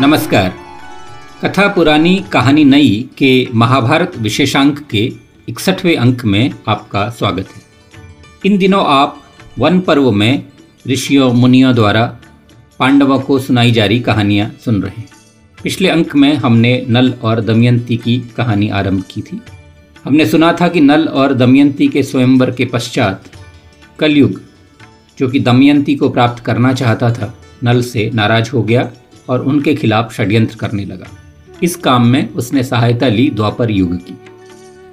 नमस्कार। कथा पुरानी कहानी नई के महाभारत विशेषांक के इकसठवें अंक में आपका स्वागत है। इन दिनों आप वन पर्व में ऋषियों, मुनियों द्वारा पांडवों को सुनाई जा रही कहानियाँ सुन रहे हैं। पिछले अंक में हमने नल और दमयंती की कहानी आरंभ की थी। हमने सुना था कि नल और दमयंती के स्वयंवर के पश्चात कलयुग, जो कि दमयंती को प्राप्त करना चाहता था, नल से नाराज़ हो गया और उनके खिलाफ षड्यंत्र करने लगा। इस काम में उसने सहायता ली द्वापर युग की।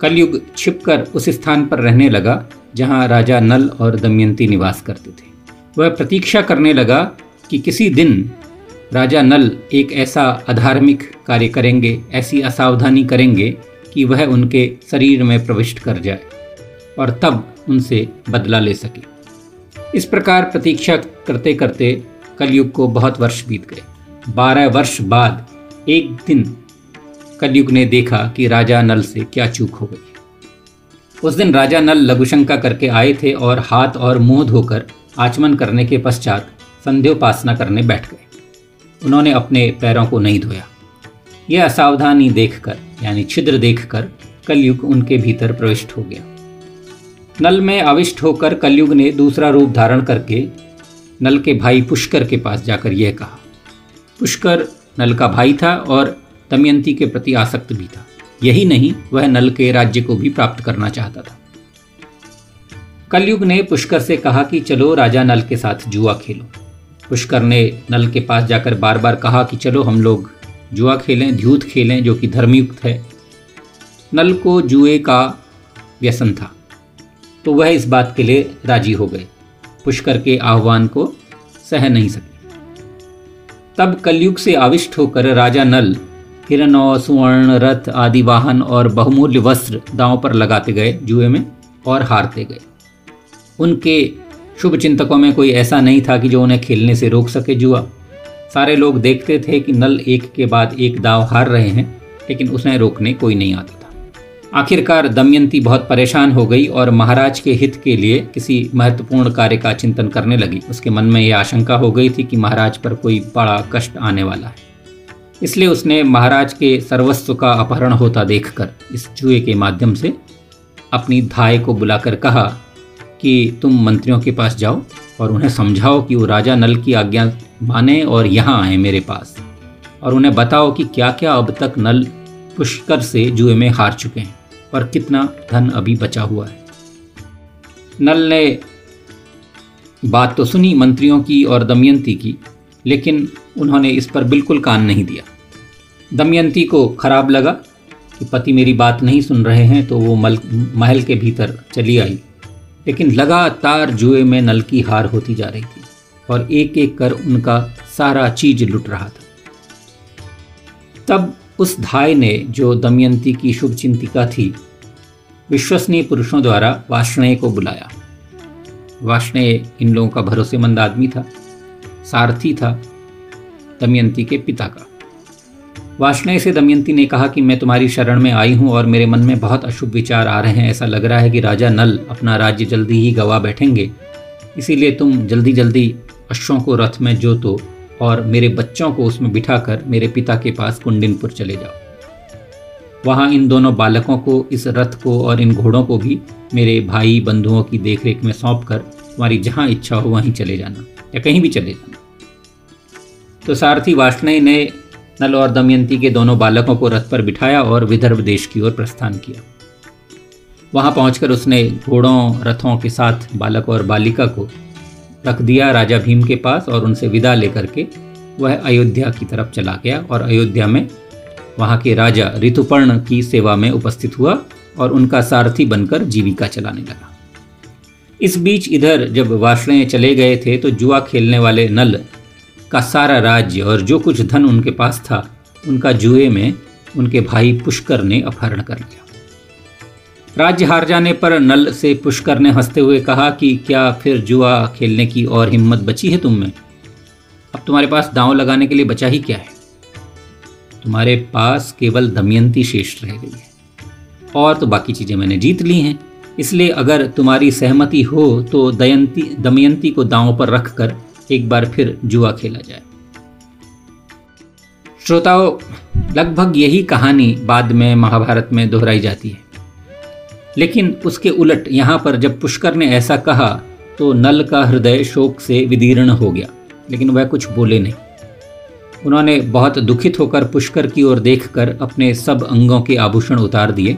कलयुग छिपकर उस स्थान पर रहने लगा, जहाँ राजा नल और दमयंती निवास करते थे। वह प्रतीक्षा करने लगा कि किसी दिन राजा नल एक ऐसा अधार्मिक कार्य करेंगे, ऐसी असावधानी करेंगे कि वह उनके शरीर में प्रविष्ट कर जाए और तब उनसे बदला ले सके। इस प्रकार प्रतीक्षा करते करते कलयुग को बहुत वर्ष बीत गए। बारह वर्ष बाद एक दिन कलयुग ने देखा कि राजा नल से क्या चूक हो गई। उस दिन राजा नल लघुशंका करके आए थे और हाथ और मुँह धोकर आचमन करने के पश्चात संध्योपासना करने बैठ गए। उन्होंने अपने पैरों को नहीं धोया। यह असावधानी देखकर, यानी छिद्र देखकर कलयुग उनके भीतर प्रविष्ट हो गया। नल में आविष्ट होकर कलयुग ने दूसरा रूप धारण करके नल के भाई पुष्कर के पास जाकर यह कहा पुष्कर नल का भाई था और दमयंती के प्रति आसक्त भी था। यही नहीं, वह नल के राज्य को भी प्राप्त करना चाहता था। कलयुग ने पुष्कर से कहा कि चलो राजा नल के साथ जुआ खेलो। पुष्कर ने नल के पास जाकर बार बार कहा कि चलो हम लोग जुआ खेलें ध्यूत खेलें, जो कि धर्मयुक्त है। नल को जुए का व्यसन था तो वह इस बात के लिए राज़ी हो गए। पुष्कर के आह्वान को सह नहीं सके। तब कलयुग से आविष्ट होकर राजा नल हिरणों सुवर्ण, रथ आदि वाहन और बहुमूल्य वस्त्र दांव पर लगाते गए, जुए में, और हारते गए। उनके शुभ चिंतकों में कोई ऐसा नहीं था कि जो उन्हें खेलने से रोक सके जुआ। सारे लोग देखते थे कि नल एक के बाद एक दाव हार रहे हैं, लेकिन उन्हें रोकने कोई नहीं आता आखिरकार दमयंती बहुत परेशान हो गई और महाराज के हित के लिए किसी महत्वपूर्ण कार्य का चिंतन करने लगी। उसके मन में यह आशंका हो गई थी कि महाराज पर कोई बड़ा कष्ट आने वाला है। इसलिए उसने महाराज के सर्वस्व का अपहरण होता देखकर इस जुए के माध्यम से अपनी धाय को बुलाकर कहा कि तुम मंत्रियों के पास जाओ और उन्हें समझाओ कि वो राजा नल की आज्ञा माने और यहाँ आए मेरे पास। और उन्हें बताओ कि क्या क्या अब तक नल पुष्कर से जुए में हार चुके हैं। और कितना धन अभी बचा हुआ है। नल ने बात तो सुनी मंत्रियों की और दमयंती की, लेकिन उन्होंने इस पर बिल्कुल कान नहीं दिया। दमयंती को खराब लगा कि पति मेरी बात नहीं सुन रहे हैं तो वो मल, महल के भीतर चली आई। लेकिन लगातार जुए में नल की हार होती जा रही थी और एक एक कर उनका सारा चीज़ लुट रहा था। तब उस धाय ने जो दमयंती की शुभ चिंतिका थी, विश्वसनीय पुरुषों द्वारा वाष्णेय को बुलाया। वाष्णेय इन लोगों का भरोसेमंद आदमी था, सारथी था, दमयंती के पिता का। वाष्णेय से दमयंती ने कहा कि मैं तुम्हारी शरण में आई हूँ और मेरे मन में बहुत अशुभ विचार आ रहे हैं। ऐसा लग रहा है कि राजा नल अपना राज्य जल्दी ही गवा बैठेंगे। इसीलिए तुम जल्दी जल्दी अश्वों को रथ में जोतो। और मेरे बच्चों को उसमें बिठाकर मेरे पिता के पास कुंडिनपुर चले जाओ। वहाँ इन दोनों बालकों को, इस रथ को और इन घोड़ों को भी मेरे भाई बंधुओं की देखरेख में सौंप कर तुम्हारी जहाँ इच्छा हो वहीं चले जाना या कहीं भी चले जाना। तो सारथी वाष्णय ने नल और दमयंती के दोनों बालकों को रथ पर बिठाया और विदर्भ देश की ओर प्रस्थान किया। वहाँ पहुंचकर उसने घोड़ों, रथों के साथ बालक और बालिका को रख दिया राजा भीम के पास और उनसे विदा लेकर के वह अयोध्या की तरफ़ चला गया और अयोध्या में वहाँ के राजा ऋतुपर्ण की सेवा में उपस्थित हुआ और उनका सारथी बनकर जीविका चलाने लगा। इस बीच इधर जब वाषणे चले गए थे तो जुआ खेलने वाले नल का सारा राज्य और जो कुछ धन उनके पास था, उनका जुए में उनके भाई पुष्कर ने अपहरण कर लिया। राज्य हार जाने पर नल से पुष्कर ने हँसते हुए कहा कि क्या फिर जुआ खेलने की और हिम्मत बची है तुम में? अब तुम्हारे पास दांव लगाने के लिए बचा ही क्या है? तुम्हारे पास केवल दमयंती शेष रह गई है। और तो बाकी चीज़ें मैंने जीत ली हैं। इसलिए अगर तुम्हारी सहमति हो तो दयंती, दमयंती को दांव पर रख कर एक बार फिर जुआ खेला जाए। श्रोताओं, लगभग यही कहानी बाद में महाभारत में दोहराई जाती है। लेकिन उसके उलट यहाँ पर जब पुष्कर ने ऐसा कहा तो नल का हृदय शोक से विदीर्ण हो गया, लेकिन वह कुछ बोले नहीं। उन्होंने बहुत दुखित होकर पुष्कर की ओर देखकर अपने सब अंगों के आभूषण उतार दिए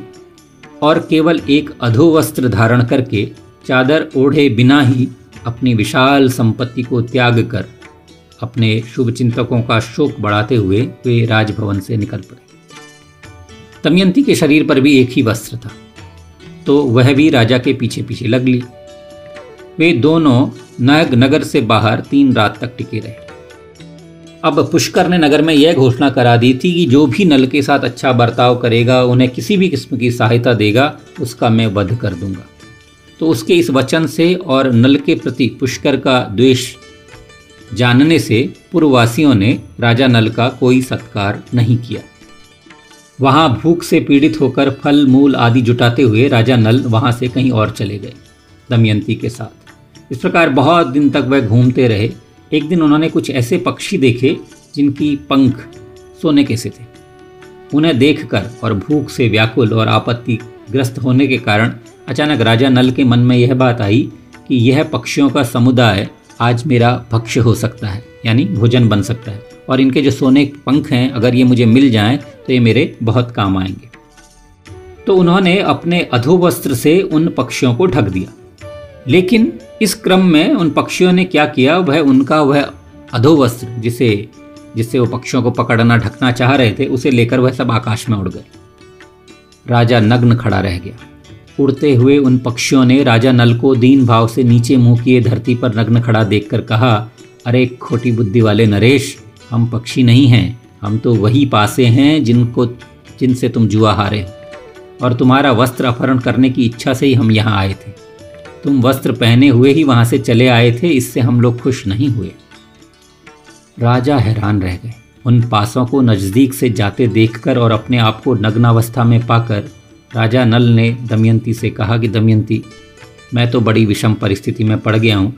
और केवल एक अधोवस्त्र धारण करके चादर ओढ़े बिना ही अपनी विशाल संपत्ति को त्याग कर अपने शुभचिंतकों का शोक बढ़ाते हुए वे राजभवन से निकल पड़े। दमयंती के शरीर पर भी एक ही वस्त्र था। तो वह भी राजा के पीछे पीछे लग ली। वे दोनों नायक नगर से बाहर तीन रात तक टिके रहे। अब पुष्कर ने नगर में यह घोषणा करा दी थी कि जो भी नल के साथ अच्छा बर्ताव करेगा, उन्हें किसी भी किस्म की सहायता देगा, उसका मैं वध कर दूँगा। तो उसके इस वचन से और नल के प्रति पुष्कर का द्वेष जानने से पूर्ववासियों ने राजा नल का कोई सत्कार नहीं किया। वहाँ भूख से पीड़ित होकर फल, मूल आदि जुटाते हुए राजा नल वहाँ से कहीं और चले गए, दमयंती के साथ। इस प्रकार बहुत दिन तक वह घूमते रहे। एक दिन उन्होंने कुछ ऐसे पक्षी देखे जिनकी पंख सोने के से थे। उन्हें देखकर और भूख से व्याकुल और आपत्तिग्रस्त होने के कारण अचानक राजा नल के मन में यह बात आई कि यह पक्षियों का समुदाय आज मेरा भक्ष्य हो सकता है, यानी भोजन बन सकता है। और इनके जो सोने पंख हैं, अगर ये मुझे मिल जाएँ तो ये मेरे बहुत काम आएँगे। तो उन्होंने अपने अधोवस्त्र से उन पक्षियों को ढक दिया। लेकिन इस क्रम में उन पक्षियों ने क्या किया? वह उनका वह अधोवस्त्र, जिसे, जिससे वो पक्षियों को पकड़ना, ढकना चाह रहे थे, उसे लेकर वह सब आकाश में उड़ गए। राजा नग्न खड़ा रह गया। उड़ते हुए उन पक्षियों ने राजा नल को दीन भाव से नीचे मुँह किए धरती पर नग्न खड़ा देखकर कहा, अरे, खोटी बुद्धि वाले नरेश हम पक्षी नहीं हैं। हम तो वही पासे हैं जिनको, जिनसे तुम जुआ हारे हो। और तुम्हारा वस्त्र अपहरण करने की इच्छा से ही हम यहाँ आए थे। तुम वस्त्र पहने हुए ही वहाँ से चले आए थे, इससे हम लोग खुश नहीं हुए। राजा हैरान रह गए। उन पासों को नज़दीक से जाते देखकर और अपने आप को नग्नावस्था में पाकर राजा नल ने दमयंती से कहा कि, दमयंती, मैं तो बड़ी विषम परिस्थिति में पड़ गया हूँ।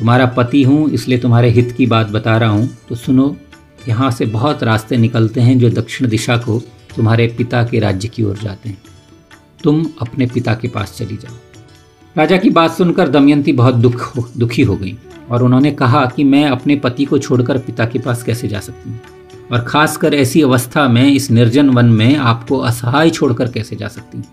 तुम्हारा पति हूँ इसलिए तुम्हारे हित की बात बता रहा हूँ। तो सुनो यहाँ से बहुत रास्ते निकलते हैं जो दक्षिण दिशा को तुम्हारे पिता के राज्य की ओर जाते हैं। तुम अपने पिता के पास चली जाओ। राजा की बात सुनकर दमयंती बहुत दुख हो, दुखी हो गई और उन्होंने कहा कि मैं अपने पति को छोड़कर पिता के पास कैसे जा सकती हूँ? और खासकर ऐसी अवस्था में इस निर्जन वन में आपको असहाय छोड़कर कैसे जा सकती हूँ?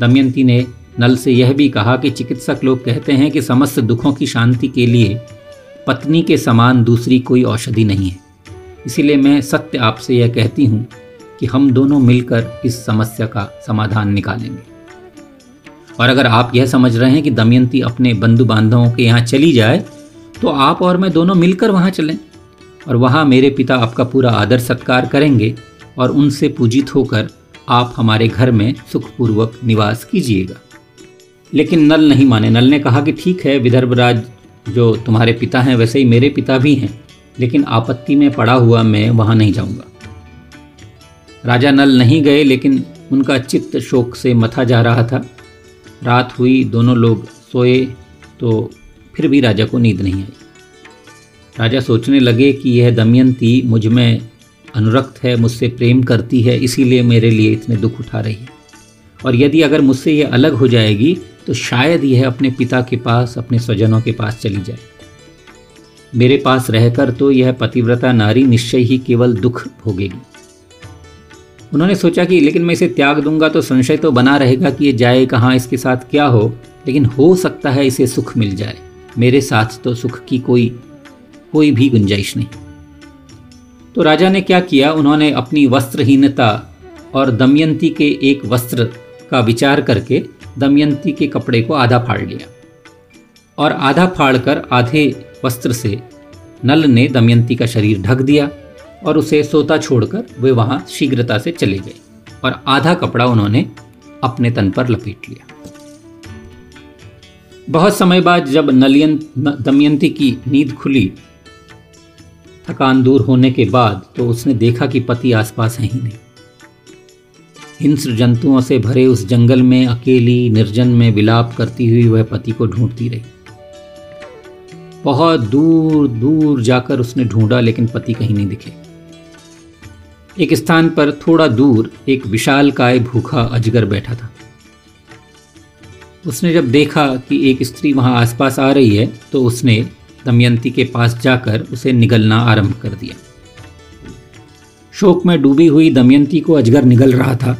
दमयंती ने नल से यह भी कहा कि चिकित्सक लोग कहते हैं कि समस्त दुखों की शांति के लिए पत्नी के समान दूसरी कोई औषधि नहीं है। इसीलिए मैं सत्य आपसे यह कहती हूँ कि हम दोनों मिलकर इस समस्या का समाधान निकालेंगे। और अगर आप यह समझ रहे हैं कि दमयंती अपने बंधु बांधवों के यहाँ चली जाए तो आप और मैं दोनों मिलकर वहाँ चलें और वहाँ मेरे पिता आपका पूरा आदर सत्कार करेंगे और उनसे पूजित होकर आप हमारे घर में सुखपूर्वक निवास कीजिएगा। लेकिन नल नहीं माने। नल ने कहा कि ठीक है विदर्भराज जो तुम्हारे पिता हैं, वैसे ही मेरे पिता भी हैं, लेकिन आपत्ति में पड़ा हुआ मैं वहाँ नहीं जाऊँगा। राजा नल नहीं गए, लेकिन उनका चित्त शोक से मथा जा रहा था। रात हुई, दोनों लोग सोए तो फिर भी राजा को नींद नहीं आई। राजा सोचने लगे कि यह दमयंती मुझमें अनुरक्त है, मुझसे प्रेम करती है, इसीलिए मेरे लिए इतने दुख उठा रही है। और यदि अगर मुझसे यह अलग हो जाएगी तो शायद यह अपने पिता के पास, अपने स्वजनों के पास चली जाए। मेरे पास रहकर तो यह पतिव्रता नारी निश्चय ही केवल दुख भोगेगी। उन्होंने सोचा कि लेकिन मैं इसे त्याग दूँगा तो संशय तो बना रहेगा कि ये जाए कहाँ, इसके साथ क्या हो, लेकिन हो सकता है इसे सुख मिल जाए। मेरे साथ तो सुख की कोई कोई भी गुंजाइश नहीं। तो राजा ने क्या किया? उन्होंने अपनी वस्त्रहीनता और दमयंती के एक वस्त्र का विचार करके दमयंती के कपड़े को आधा फाड़ लिया और आधा फाड़कर आधे वस्त्र से नल ने दमयंती का शरीर ढक दिया और उसे सोता छोड़कर वे वहाँ शीघ्रता से चले गए और आधा कपड़ा उन्होंने अपने तन पर लपेट लिया। बहुत समय बाद जब नलियन दमयंती की नींद खुली, थकान दूर होने के बाद तो उसने देखा कि पति आसपास है ही नहीं। हिंस्र जंतुओं से भरे उस जंगल में अकेली निर्जन में विलाप करती हुई वह पति को ढूंढती रही। बहुत दूर दूर जाकर उसने ढूंढा, लेकिन पति कहीं नहीं दिखे। एक स्थान पर थोड़ा दूर एक विशाल काय भूखा अजगर बैठा था। उसने जब देखा कि एक स्त्री वहाँ आसपास आ रही है तो उसने दमयंती के पास जाकर उसे निगलना आरंभ कर दिया। शोक में डूबी हुई दमयंती को अजगर निगल रहा था।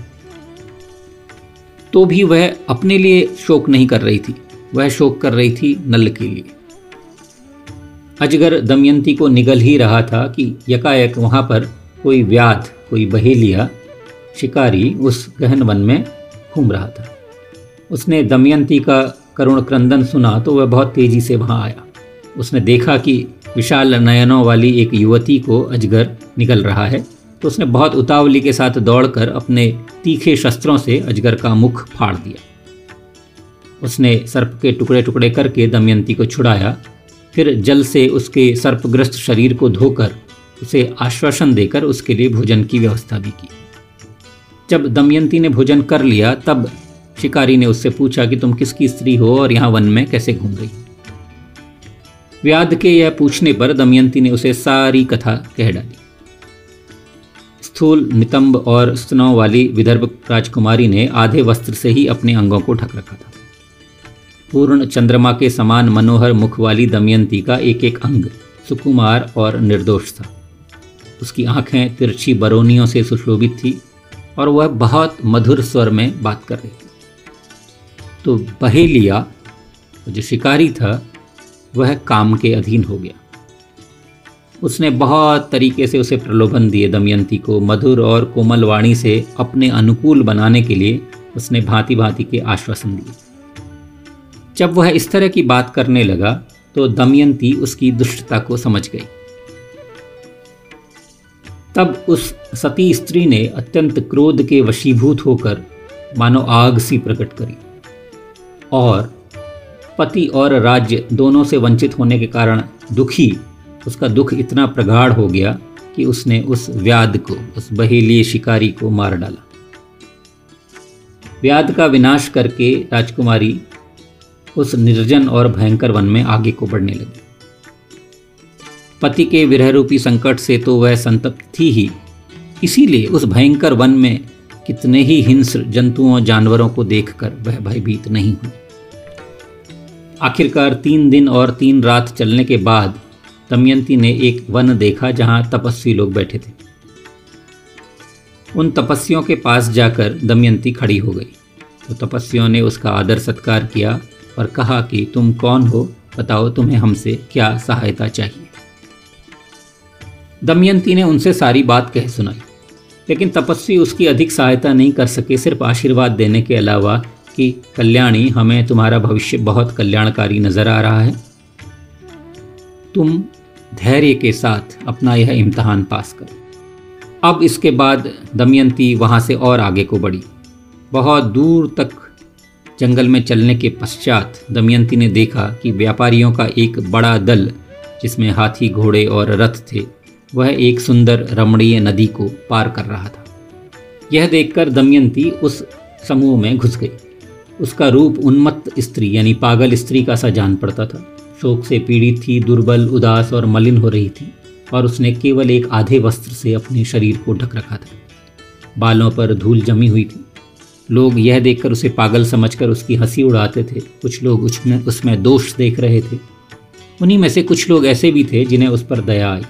तो भी वह अपने लिए शोक नहीं कर रही थी। वह शोक कर रही थी नल के लिए। अजगर दमयंती को निगल ही रहा था कि यकायक वहाँ पर कोई व्याध, कोई बहेलिया, शिकारी उस गहन वन में घूम रहा था। उसने दमयंती का करुण क्रंदन सुना तो वह बहुत तेज़ी से वहाँ आया। उसने देखा कि विशाल नयनों वाली एक युवती को अजगर निकल रहा है। तो उसने बहुत उतावली के साथ दौड़कर अपने तीखे शस्त्रों से अजगर का मुख फाड़ दिया। उसने सर्प के टुकड़े टुकड़े करके दमयंती को छुड़ाया, फिर जल से उसके सर्पग्रस्त शरीर को धोकर उसे आश्वासन देकर उसके लिए भोजन की व्यवस्था भी की। जब दमयंती ने भोजन कर लिया, तब शिकारी ने उससे पूछा कि तुम किसकी स्त्री हो और यहाँ वन में कैसे घूम रही? व्याध के यह पूछने पर दमयंती ने उसे सारी कथा कह डाली। स्थूल नितंब और स्तनों वाली विदर्भ राजकुमारी ने आधे वस्त्र से ही अपने अंगों को ढक रखा था। पूर्ण चंद्रमा के समान मनोहर मुख वाली दमयंती का एक एक अंग सुकुमार और निर्दोष था। उसकी आँखें तिरछी बरौनियों से सुशोभित थी और वह बहुत मधुर स्वर में बात कर रही थी। तो बहेलिया, जो शिकारी था, वह काम के अधीन हो गया। उसने बहुत तरीके से उसे प्रलोभन दिए दमयंती को। मधुर और कोमल वाणी से अपने अनुकूल बनाने के लिए उसने भांति भांति के आश्वासन दिए। जब वह इस तरह की बात करने लगा तो दमयंती उसकी दुष्टता को समझ गई। तब उस सती स्त्री ने अत्यंत क्रोध के वशीभूत होकर, मानो आग सी प्रकट करी और पति और राज्य दोनों से वंचित होने के कारण दुखी उसका दुख इतना प्रगाढ़ हो गया कि उसने उस व्याध को, उस बहेलिए शिकारी को मार डाला। व्याध का विनाश करके राजकुमारी उस निर्जन और भयंकर वन में आगे को बढ़ने लगी। पति के विरह रूपी संकट से तो वह संतप्त थी ही। इसीलिए उस भयंकर वन में कितने ही हिंस जंतुओं जानवरों को देखकर वह भयभीत नहीं हुई। आखिरकार तीन दिन और तीन रात चलने के बाद दमयंती ने एक वन देखा जहाँ तपस्वी लोग बैठे थे। उन तपस्वियों के पास जाकर दमयंती खड़ी हो गई। तो तपस्वियों ने उसका आदर सत्कार किया और कहा कि तुम कौन हो? बताओ तुम्हें हमसे क्या सहायता चाहिए। दमयंती ने उनसे सारी बात कह सुनाई। लेकिन तपस्वी उसकी अधिक सहायता नहीं कर सके, सिर्फ़ आशीर्वाद देने के अलावा कि, कल्याणी, हमें तुम्हारा भविष्य बहुत कल्याणकारी नज़र आ रहा है। तुम धैर्य के साथ अपना यह इम्तहान पास करो। अब इसके बाद दमयंती वहाँ से और आगे को बढ़ी। बहुत दूर तक जंगल में चलने के पश्चात दमयंती ने देखा कि व्यापारियों का एक बड़ा दल, जिसमें हाथी, घोड़े और रथ थे, वह एक सुंदर रमणीय नदी को पार कर रहा था। यह देखकर दमयंती उस समूह में घुस गई। उसका रूप उन्मत्त स्त्री, यानी पागल स्त्री का सा जान पड़ता था। शोक से पीड़ित थी, दुर्बल, उदास और मलिन हो रही थी, और उसने केवल एक आधे वस्त्र से अपने शरीर को ढक रखा था। बालों पर धूल जमी हुई थी। लोग यह देखकर उसे पागल समझकर उसकी हँसी उड़ाते थे। कुछ लोग उसमें उसमें दोष देख रहे थे। उन्हीं में से कुछ लोग ऐसे भी थे जिन्हें उस पर दया आई,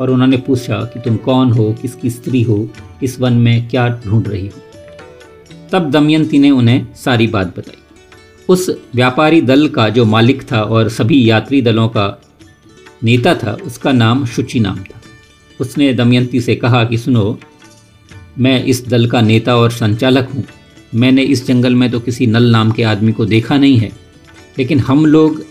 और उन्होंने पूछा कि तुम कौन हो, किसकी स्त्री हो इस वन में क्या ढूंढ रही हो। तब दमयंती ने उन्हें सारी बात बताई। उस व्यापारी दल का जो मालिक था और सभी यात्री दलों का नेता था, उसका नाम शुचि नाम था। उसने दमयंती से कहा कि, सुनो, मैं इस दल का नेता और संचालक हूँ। मैंने इस जंगल में तो किसी नल नाम के आदमी को देखा नहीं है। लेकिन हम लोग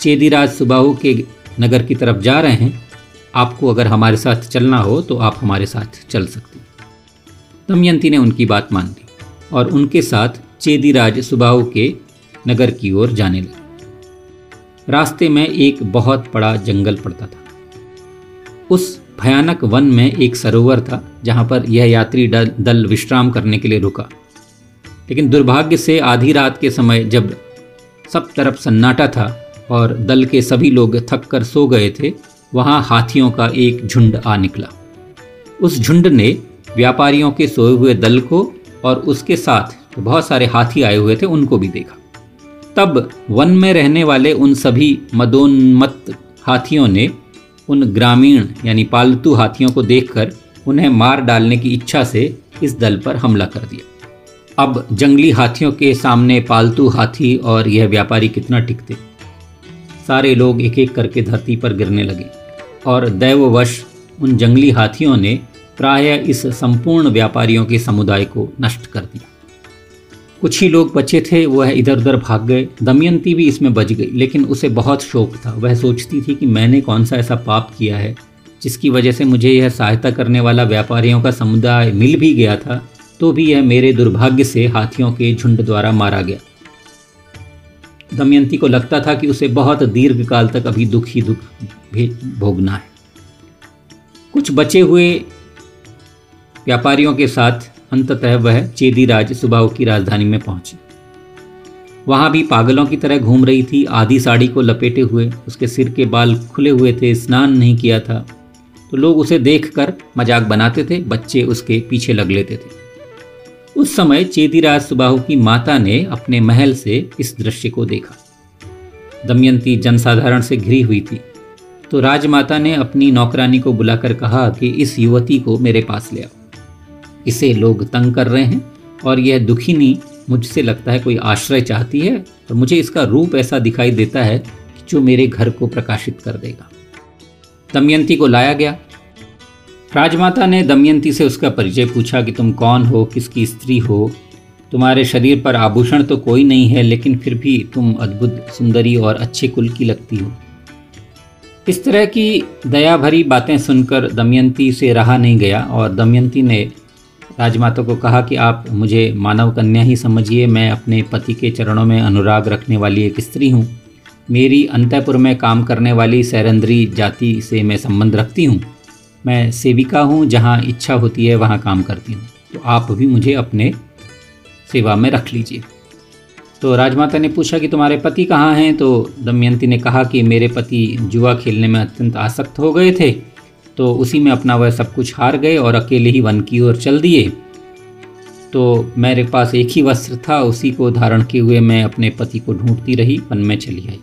चेदीराज सुबाहू के नगर की तरफ़ जा रहे हैं। आपको अगर हमारे साथ चलना हो तो आप हमारे साथ चल सकते दमयंती ने उनकी बात मान ली और उनके साथ चेदीराज सुबाहू के नगर की ओर जाने लगे। रास्ते में एक बहुत बड़ा जंगल पड़ता था। उस भयानक वन में एक सरोवर था जहाँ पर यह यात्री दल, विश्राम करने के लिए रुका। लेकिन दुर्भाग्य से आधी रात के समय जब सब तरफ़ सन्नाटा था और दल के सभी लोग थक कर सो गए थे वहाँ हाथियों का एक झुंड आ निकला। उस झुंड ने व्यापारियों के सोए हुए दल को और उसके साथ बहुत सारे हाथी आए हुए थे उनको भी देखा। तब वन में रहने वाले उन सभी मदोन्मत्त हाथियों ने उन ग्रामीण, यानी पालतू हाथियों को देखकर उन्हें मार डालने की इच्छा से इस दल पर हमला कर दिया। अब जंगली हाथियों के सामने पालतू हाथी और यह व्यापारी कितना टिकते? सारे लोग एक एक करके धरती पर गिरने लगे और दैववश उन जंगली हाथियों ने प्रायः इस संपूर्ण व्यापारियों के समुदाय को नष्ट कर दिया। कुछ ही लोग बचे थे, वह इधर उधर भाग गए। दमयंती भी इसमें बच गई, लेकिन उसे बहुत शौक था। वह सोचती थी कि मैंने कौन सा ऐसा पाप किया है, जिसकी वजह से मुझे यह सहायता करने वाला व्यापारियों का समुदाय मिल भी गया था तो भी यह मेरे दुर्भाग्य से हाथियों के झुंड द्वारा मारा गया। दमयंती को लगता था कि उसे बहुत दीर्घ काल तक अभी दुख ही दुख भोगना है। कुछ बचे हुए व्यापारियों के साथ अंततः वह चेदीराज सुबाऊ की राजधानी में पहुँची। वहाँ भी पागलों की तरह घूम रही थी। आधी साड़ी को लपेटे हुए, उसके सिर के बाल खुले हुए थे, स्नान नहीं किया था। तो लोग उसे देखकर मज़ाक बनाते थे, बच्चे उसके पीछे लग लेते थे। उस समय चेदीराज सुबाहु की माता ने अपने महल से इस दृश्य को देखा। दमयंती जनसाधारण से घिरी हुई थी। तो राजमाता ने अपनी नौकरानी को बुलाकर कहा कि इस युवती को मेरे पास ले आओ। इसे लोग तंग कर रहे हैं और यह दुखिनी मुझसे लगता है कोई आश्रय चाहती है और मुझे इसका रूप ऐसा दिखाई देता है कि जो मेरे घर को प्रकाशित कर देगा। दमयंती को लाया गया। राजमाता ने दमयंती से उसका परिचय पूछा कि तुम कौन हो, किसकी स्त्री हो? तुम्हारे शरीर पर आभूषण तो कोई नहीं है, लेकिन फिर भी तुम अद्भुत, सुंदरी और अच्छे कुल की लगती हो। इस तरह की दया भरी बातें सुनकर दमयंती से रहा नहीं गया और दमयंती ने राजमाता को कहा कि आप मुझे मानव कन्या ही समझिए, मैं अपने पति के चरणों में अनुराग रखने वाली एक स्त्री हूँ। मेरी अंतपुर में काम करने वाली सैरंद्री जाति से मैं संबंध रखती हूँ। मैं सेविका हूँ, जहाँ इच्छा होती है, वहाँ काम करती हूँ। तो आप भी मुझे अपने सेवा में रख लीजिए। तो राजमाता ने पूछा कि तुम्हारे पति कहाँ हैं? तो दमयंती ने कहा कि मेरे पति जुआ खेलने में अत्यंत आसक्त हो गए थे। तो उसी में अपना वह सब कुछ हार गए और अकेले ही वन की ओर चल दिए। तो मेरे पास एक ही वस्त्र था, उसी को धारण किए हुए मैं अपने पति को ढूंढती रही, वन में चली आई।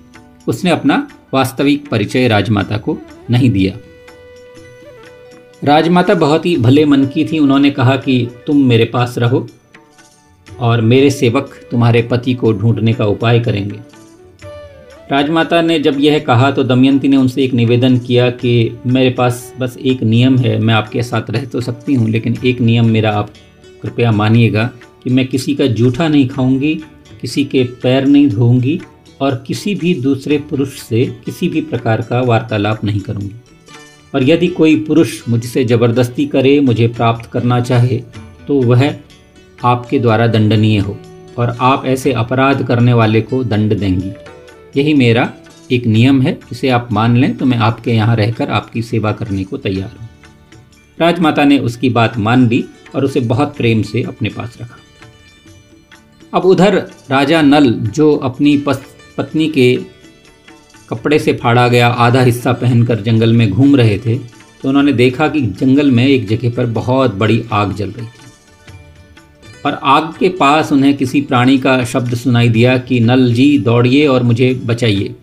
उसने अपना वास्तविक परिचय राजमाता को नहीं दिया। राजमाता बहुत ही भले मन की थी, उन्होंने कहा कि तुम मेरे पास रहो और मेरे सेवक तुम्हारे पति को ढूँढने का उपाय करेंगे। राजमाता ने जब यह कहा तो दमयंती ने उनसे एक निवेदन किया कि मेरे पास बस एक नियम है, मैं आपके साथ रह तो सकती हूँ, लेकिन एक नियम मेरा आप कृपया मानिएगा कि मैं किसी का जूठा नहीं खाऊँगी, किसी के पैर नहीं धोऊँगी और किसी भी दूसरे पुरुष से किसी भी प्रकार का वार्तालाप नहीं करूँगी। और यदि कोई पुरुष मुझसे ज़बरदस्ती करे, मुझे प्राप्त करना चाहे तो वह आपके द्वारा दंडनीय हो और आप ऐसे अपराध करने वाले को दंड देंगी। यही मेरा एक नियम है, इसे आप मान लें तो मैं आपके यहाँ रहकर आपकी सेवा करने को तैयार हूँ। राजमाता ने उसकी बात मान ली और उसे बहुत प्रेम से अपने पास रखा। अब उधर राजा नल, जो अपनी पत्नी के कपड़े से फाड़ा गया आधा हिस्सा पहनकर जंगल में घूम रहे थे तो उन्होंने देखा कि जंगल में एक जगह पर बहुत बड़ी आग जल रही थी। और आग के पास उन्हें किसी प्राणी का शब्द सुनाई दिया कि, नल जी, दौड़िए और मुझे बचाइए।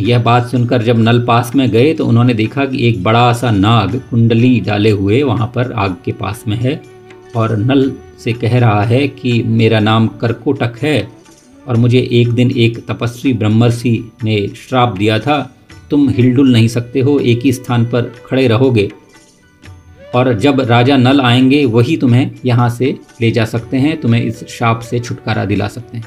यह बात सुनकर जब नल पास में गए तो उन्होंने देखा कि एक बड़ा सा नाग कुंडली डाले हुए वहाँ पर आग के पास में है और नल से कह रहा है कि, मेरा नाम करकोटक है और मुझे एक दिन एक तपस्वी ब्रह्मर्षि ने श्राप दिया था, तुम हिलडुल नहीं सकते हो, एक ही स्थान पर खड़े रहोगे। और जब राजा नल आएँगे, वही तुम्हें यहाँ से ले जा सकते हैं, तुम्हें इस शाप से छुटकारा दिला सकते हैं।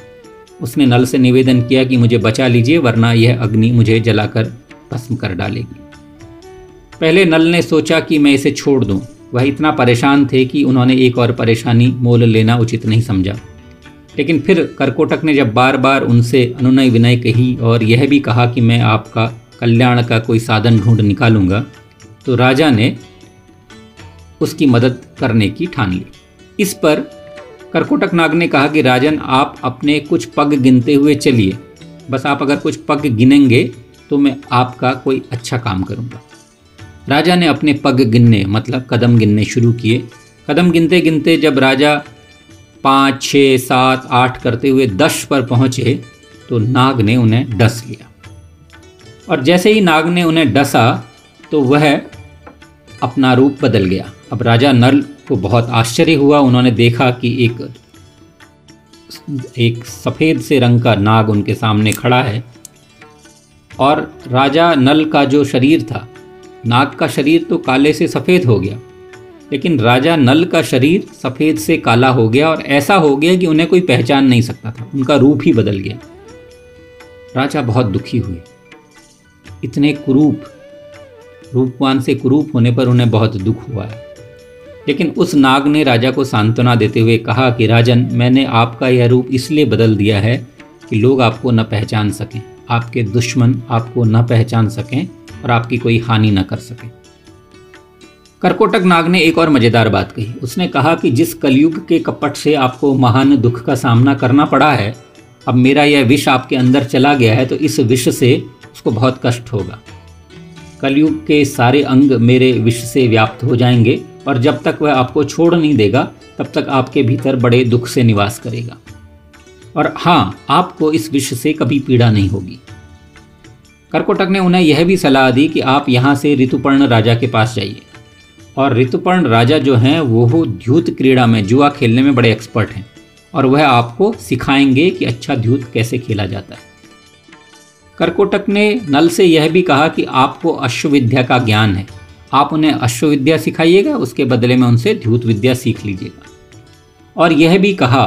उसने नल से निवेदन किया कि मुझे बचा लीजिए, वरना यह अग्नि मुझे जलाकर भस्म कर डालेगी। पहले नल ने सोचा कि मैं इसे छोड़ दूँ। वह इतना परेशान थे कि उन्होंने एक और परेशानी मोल लेना उचित नहीं समझा। लेकिन फिर करकोटक ने जब बार बार उनसे अनुनय विनय कही और यह भी कहा कि मैं आपका कल्याण का कोई साधन ढूंढ निकालूँगा तो राजा ने उसकी मदद करने की ठान ली। इस पर करकोटक नाग ने कहा कि, राजन, आप अपने कुछ पग गिनते हुए चलिए। बस आप अगर कुछ पग गिनेंगे तो मैं आपका कोई अच्छा काम करूँगा। राजा ने अपने पग गिनने मतलब कदम गिनने शुरू किए। कदम गिनते गिनते जब राजा पाँच छः सात, आठ करते हुए दस पर पहुँचे तो नाग ने उन्हें डस लिया। और जैसे ही नाग ने उन्हें डसा तो वह अपना रूप बदल गया। अब राजा नल को बहुत आश्चर्य हुआ। उन्होंने देखा कि एक एक सफ़ेद से रंग का नाग उनके सामने खड़ा है। और राजा नल का जो शरीर था, नाग का शरीर तो काले से सफ़ेद हो गया, लेकिन राजा नल का शरीर सफ़ेद से काला हो गया और ऐसा हो गया कि उन्हें कोई पहचान नहीं सकता था। उनका रूप ही बदल गया। राजा बहुत दुखी हुए। इतने कुरूप, रूपवान से कुरूप होने पर उन्हें बहुत दुख हुआ है। लेकिन उस नाग ने राजा को सांत्वना देते हुए कहा कि, राजन, मैंने आपका यह रूप इसलिए बदल दिया है कि लोग आपको न पहचान सकें, आपके दुश्मन आपको न पहचान सकें और आपकी कोई हानि न कर सकें. करकोटक नाग ने एक और मज़ेदार बात कही। उसने कहा कि, जिस कलयुग के कपट से आपको महान दुख का सामना करना पड़ा है, अब मेरा यह विष आपके अंदर चला गया है तो इस विष से उसको बहुत कष्ट होगा। कलयुग के सारे अंग मेरे विष से व्याप्त हो जाएँगे और जब तक वह आपको छोड़ नहीं देगा, तब तक आपके भीतर बड़े दुख से निवास करेगा। और हाँ आपको इस विष से कभी पीड़ा नहीं होगी। करकोटक ने उन्हें यह भी सलाह दी कि आप यहाँ से ऋतुपर्ण राजा के पास जाइए। और ऋतुपर्ण राजा जो हैं वो द्यूत क्रीड़ा में, जुआ खेलने में बड़े एक्सपर्ट हैं। और वह आपको सिखाएँगे कि अच्छा द्यूत कैसे खेला जाता है। करकोटक ने नल से यह भी कहा कि आपको अश्वविद्या का ज्ञान है। आप उन्हें अश्वविद्या सिखाइएगा, उसके बदले में उनसे द्यूत विद्या सीख लीजिएगा। और यह भी कहा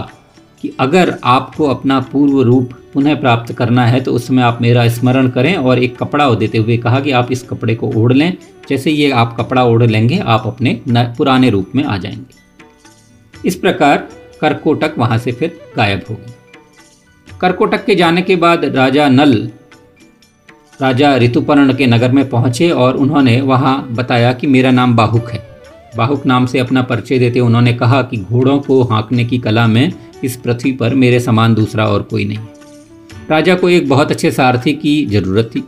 कि अगर आपको अपना पूर्व रूप पुनः प्राप्त करना है तो उसमें आप मेरा स्मरण करें और एक कपड़ा देते हुए कहा कि आप इस कपड़े को ओढ़ लें। जैसे ये आप कपड़ा ओढ़ लेंगे, आप अपने पुराने रूप में आ जाएँगे। इस प्रकार करकोटक वहाँ से फिर गायब हो गए करकोटक के जाने के बाद राजा नल राजा ऋतुपर्ण के नगर में पहुँचे और उन्होंने वहाँ बताया कि मेरा नाम बाहुक है। बाहुक नाम से अपना परिचय देते उन्होंने कहा कि घोड़ों को हाँकने की कला में इस पृथ्वी पर मेरे समान दूसरा और कोई नहीं। राजा को एक बहुत अच्छे सारथी की ज़रूरत थी।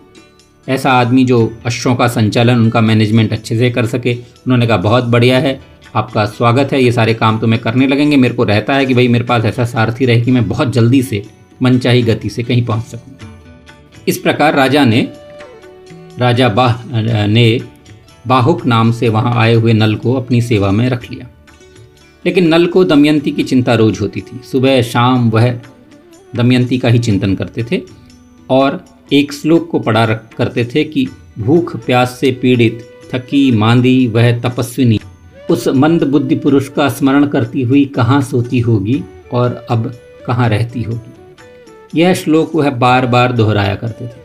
ऐसा आदमी जो अश्वों का संचालन, उनका मैनेजमेंट अच्छे से कर सके, उन्होंने कहा, बहुत बढ़िया है, आपका स्वागत है, ये सारे काम तो मैं करने लगेंगे, मेरे को रहता है कि भाई मेरे पास ऐसा सारथी रहे कि मैं बहुत जल्दी से, मनचाही गति से कहीं पहुँच सकूँ। इस प्रकार राजा ने, राजा बाह, ने बाहुक नाम से वहाँ आए हुए नल को अपनी सेवा में रख लिया। लेकिन नल को दमयंती की चिंता रोज होती थी। सुबह, शाम वह दमयंती का ही चिंतन करते थे और एक श्लोक को पढ़ा रख, करते थे कि भूख, प्यास से पीड़ित, थकी, मांदी, वह तपस्विनी, उस मंद बुद्धि पुरुष का स्मरण करती हुई कहाँ सोती होगी और अब कहाँ रहती होगी। यह श्लोक वह बार बार दोहराया करते थे।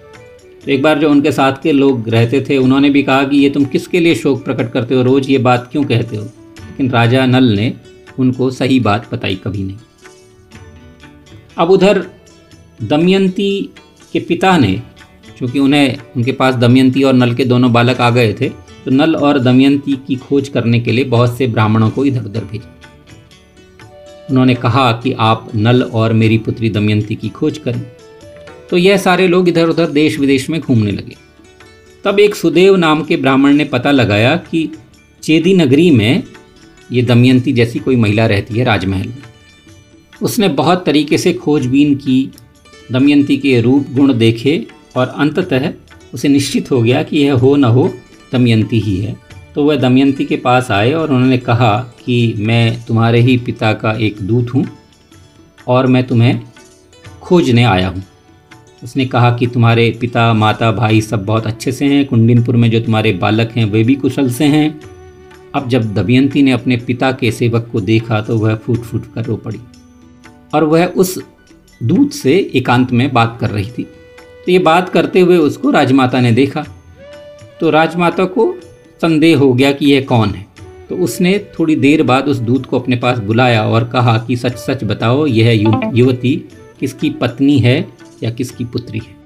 तो एक बार जो उनके साथ के लोग रहते थे, उन्होंने भी कहा कि ये तुम किसके लिए शोक प्रकट करते हो? रोज़ ये बात क्यों कहते हो? लेकिन राजा नल ने उनको सही बात बताई कभी नहीं। अब उधर दमयंती के पिता ने, चूँकि उन्हें उनके पास दमयंती और नल के दोनों बालक आ गए थे तो नल और दमयंती की खोज करने के लिए बहुत से ब्राह्मणों को इधर उधर भेजा। उन्होंने कहा कि आप नल और मेरी पुत्री दमयंती की खोज करें। तो यह सारे लोग इधर उधर देश विदेश में घूमने लगे। तब एक सुदेव नाम के ब्राह्मण ने पता लगाया कि चेदी नगरी में ये दमयंती जैसी कोई महिला रहती है राजमहल में। उसने बहुत तरीके से खोजबीन की, दमयंती के रूप गुण देखे और अंततः उसे निश्चित हो गया कि यह हो न हो दमयंती ही है। तो वह दमयंती के पास आए और उन्होंने कहा कि मैं तुम्हारे ही पिता का एक दूत हूँ और मैं तुम्हें खोजने आया हूँ। उसने कहा कि तुम्हारे पिता, माता, भाई सब बहुत अच्छे से हैं। कुंडिनपुर में जो तुम्हारे बालक हैं, वे भी कुशल से हैं। अब जब दमयंती ने अपने पिता के सेवक को देखा तो वह फूट फूट कर रो पड़ी और वह उस दूत से एकांत में बात कर रही थी। तो ये बात करते हुए उसको राजमाता ने देखा। तो राजमाता को संदेह हो गया कि यह कौन है। तो उसने थोड़ी देर बाद उस दूत को अपने पास बुलाया और कहा कि सच सच बताओ, यह युवती किसकी पत्नी है या किसकी पुत्री है।